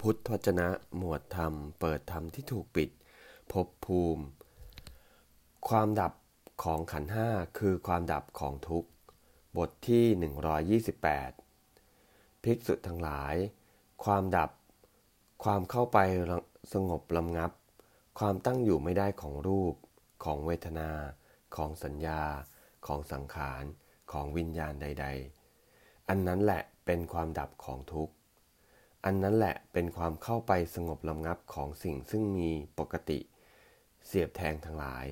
พุทธวจนะ หมวดธรรม เปิดธรรมที่ถูกปิด พบภูมิ ความดับของขันห้าคือความดับของทุกข์ บทที่ 128 ภิกษุทั้งหลาย ความดับ ความเข้าไปสงบลำงับ ความตั้งอยู่ไม่ได้ของรูป ของเวทนา ของสัญญา ของสังขาร ของวิญญาณใด ๆ อันนั้นแหละเป็นความดับของทุกข์ อันนั้นแหละเป็นความเข้าไปสงบลำงับของสิ่งซึ่งมีปกติ เสียบแทงทั้งหลาย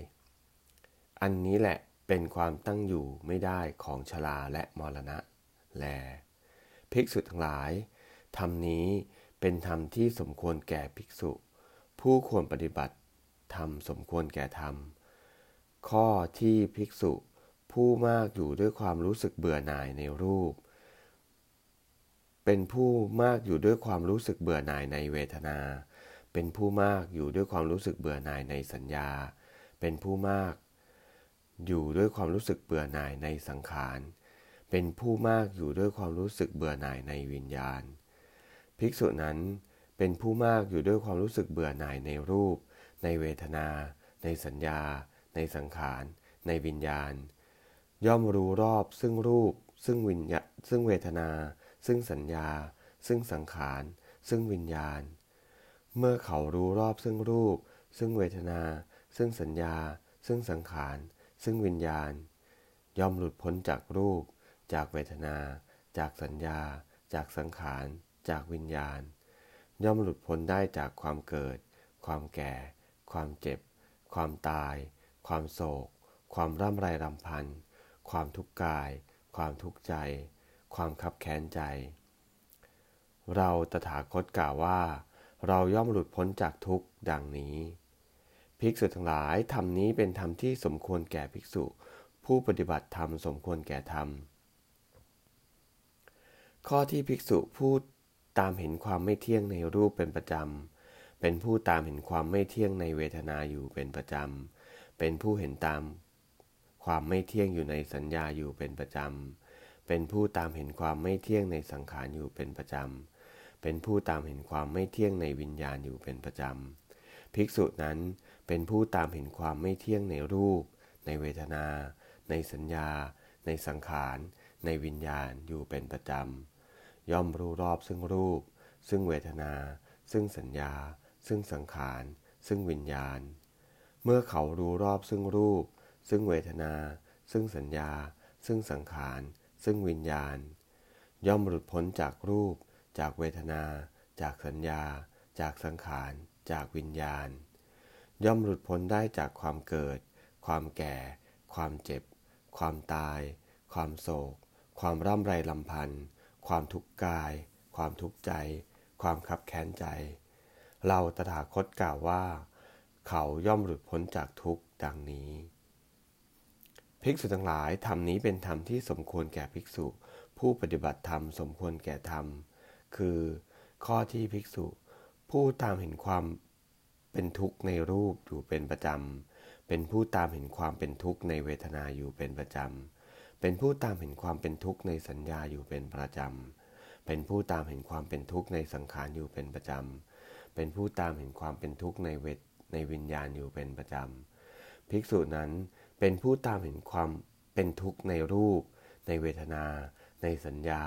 อันนี้แหละเป็นความตั้งอยู่ไม่ได้ของชลาและมรณะ แล ภิกษุทั้งหลายธรรมนี้เป็นธรรมที่สมควรแก่ภิกษุ ผู้ควรปฏิบัติธรรมสมควรแก่ธรรม ข้อที่ภิกษุผู้มากอยู่ด้วยความรู้สึกเบื่อหน่ายในรูป เป็นผู้มากอยู่ด้วยความรู้สึกเบื่อหน่ายในเวทนา เป็นผู้มากอยู่ด้วยความรู้สึกเบื่อหน่ายในสัญญา เป็นผู้มาก อยู่ด้วยความรู้สึกเบื่อหน่ายในสังขาร เป็นผู้มากอยู่ด้วยความรู้สึกเบื่อหน่ายในวิญญาณ ภิกษุนั้นเป็นผู้มากอยู่ด้วยความรู้สึกเบื่อหน่ายในรูป ในเวทนา ในสัญญา ในสังขาร ในวิญญาณ ย่อมรู้รอบซึ่งรูป ซึ่งวิญญาซึ่งเวทนา ซึ่งสัญญา ซึ่งสังขาร ซึ่งวิญญาณ เมื่อเขารู้รอบซึ่งรูป ซึ่งเวทนา ซึ่งสัญญา ซึ่งสังขาร ซึ่งวิญญาณ ย่อมหลุดพ้นจากรูป จากเวทนา จากสัญญา จากสังขาร จากวิญญาณ ย่อมหลุดพ้นได้จากความเกิด ความแก่ ความเจ็บ ความตาย ความโศก ความร่ำไรรำพัน ความทุกข์กาย ความทุกข์ใจ ความขับแค้นใจ เราตถาคตกล่าวว่า เราย่อมหลุดพ้นจากทุกข์ดังนี้ ภิกษุทั้งหลายธรรมนี้เป็นธรรมที่สมควรแก่ภิกษุ ผู้ปฏิบัติธรรมสมควรแก่ธรรม ข้อที่ภิกษุพูดตามเห็นความไม่เที่ยงในรูปเป็นประจำ เป็นผู้ตามเห็นความไม่เที่ยงในเวทนาอยู่เป็นประจำ เป็นผู้เห็นตามความไม่เที่ยงอยู่ในสัญญาอยู่เป็นประจำ เป็นผู้ตามเห็นความไม่เที่ยงในสังขารอยู่เป็นประจำ เป็นผู้ตามเห็นความไม่เที่ยงในวิญญาณอยู่เป็นประจำ ภิกษุนั้นเป็นผู้ตามเห็นความไม่เที่ยงในรูป ในเวทนา ในสัญญา ในสังขาร ในวิญญาณอยู่เป็นประจำ ย่อมรู้รอบซึ่งรูป ซึ่งเวทนา ซึ่งสัญญา ซึ่งสังขาร ซึ่งวิญญาณ เมื่อเขารู้รอบซึ่งรูป ซึ่งเวทนา ซึ่งสัญญา ซึ่งสังขาร ซึ่งวิญญาณ ย่อมหลุดพ้นจากรูป จากเวทนา จากสัญญา จากสังขาร จากวิญญาณ ย่อมหลุดพ้นได้จากความเกิด ความแก่ ความเจ็บ ความตาย ความโศก ความร่ำไรลำพันธ์ความทุกข์กาย ความทุกข์ใจ ความขับแค้นใจ เราตถาคตกล่าวว่า เขาย่อมหลุดพ้นจากทุกข์ดังนี้ ภิกษุทั้งหลายธรรมนี้เป็นธรรมที่สมควรแก่ภิกษุ ผู้ปฏิบัติธรรมสมควรแก่ธรรม คือ ข้อที่ภิกษุ ผู้ตามเห็นความเป็นทุกข์ในรูปอยู่เป็นประจำ เป็นผู้ตามเห็นความเป็นทุกข์ในเวทนาอยู่เป็นประจำ เป็นผู้ตามเห็นความเป็นทุกข์ในสัญญาอยู่เป็นประจำ เป็นผู้ตามเห็นความเป็นทุกข์ในสังขารอยู่เป็นประจำ เป็นผู้ตามเห็นความเป็นทุกข์ในเวทในวิญญาณอยู่เป็นประจำ ภิกษุนั้น เป็นผู้ตามเห็นความเป็นทุกข์ในรูป ในเวทนา ในสัญญา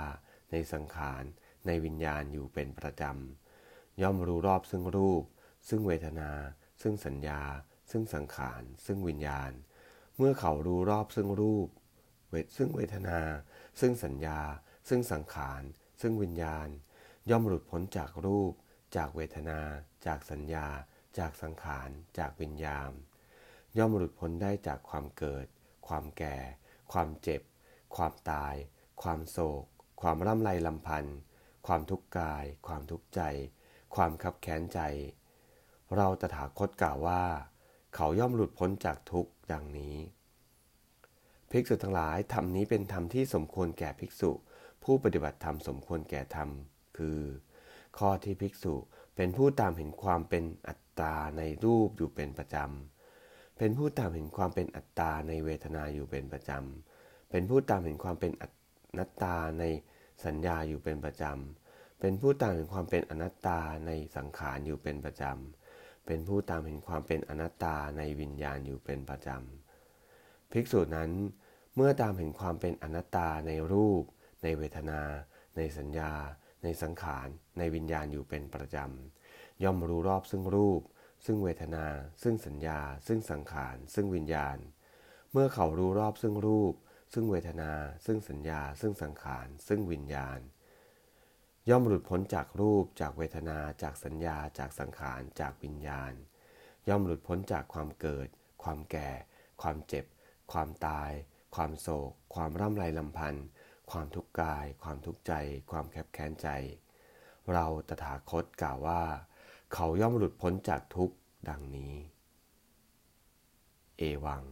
ในสังขาร ในวิญญาณอยู่เป็นประจำ ย่อมรู้รอบซึ่งรูป ซึ่งเวทนา ซึ่งสัญญา ซึ่งสังขาร ซึ่งวิญญาณ เมื่อเขารู้รอบซึ่งรูป เวทซึ่งเวทนา ซึ่งสัญญา ซึ่งสังขาร ซึ่งวิญญาณ ย่อมหลุดพ้นจากรูป จากเวทนา จากสัญญา จากสังขาร จากวิญญาณ ย่อมหลุดพ้นได้จากความเกิด ความแก่ ความเจ็บ ความตาย ความโศก ความร่ำไรลำพันธ์ความทุกข์กาย ความทุกข์ใจ ความขับแค้นใจ เราตถาคตกล่าวว่า เขาย่อมหลุดพ้นจากทุกข์ดังนี้ ภิกษุทั้งหลายธรรมนี้เป็นธรรมที่สมควรแก่ภิกษุ ผู้ปฏิบัติธรรมสมควรแก่ธรรม คือ ข้อที่ภิกษุเป็นผู้ตามเห็นความเป็นอัตตาในรูปอยู่เป็นประจำ เป็นผู้ตามเห็นความเป็นอัตตาในเวทนาอยู่เป็นประจำ เป็นผู้ตามเห็นความเป็นอนัตตาในสัญญาอยู่เป็นประจำ เป็นผู้ตามเห็นความเป็นอนัตตาในสังขารอยู่เป็นประจำ เป็นผู้ตามเห็นความเป็นอนัตตาในวิญญาณอยู่เป็นประจำ ภิกษุนั้นเมื่อตามเห็นความเป็นอนัตตาในรูป ในเวทนา ในสัญญา ในสังขาร ในวิญญาณอยู่เป็นประจำ ย่อมรู้รอบซึ่งรูป ซึ่งเวทนา ซึ่งสัญญา ซึ่งสังขาร ซึ่งวิญญาณ เมื่อเขารู้รอบซึ่งรูป ซึ่งเวทนา ซึ่งสัญญา ซึ่งสังขาร ซึ่งวิญญาณ ย่อมหลุดพ้นจากรูป จากเวทนา จากสัญญา จากสังขาร จากวิญญาณ ย่อมหลุดพ้นจากความเกิด ความแก่ ความเจ็บ ความตาย ความโศก ความร่ำไรลำพันธ์ความทุกข์กาย ความทุกข์ใจ ความแคบแค้นใจ เราตถาคตกล่าวว่า เขาย่อมหลุดพ้นจากทุกข์ดังนี้ เอวัง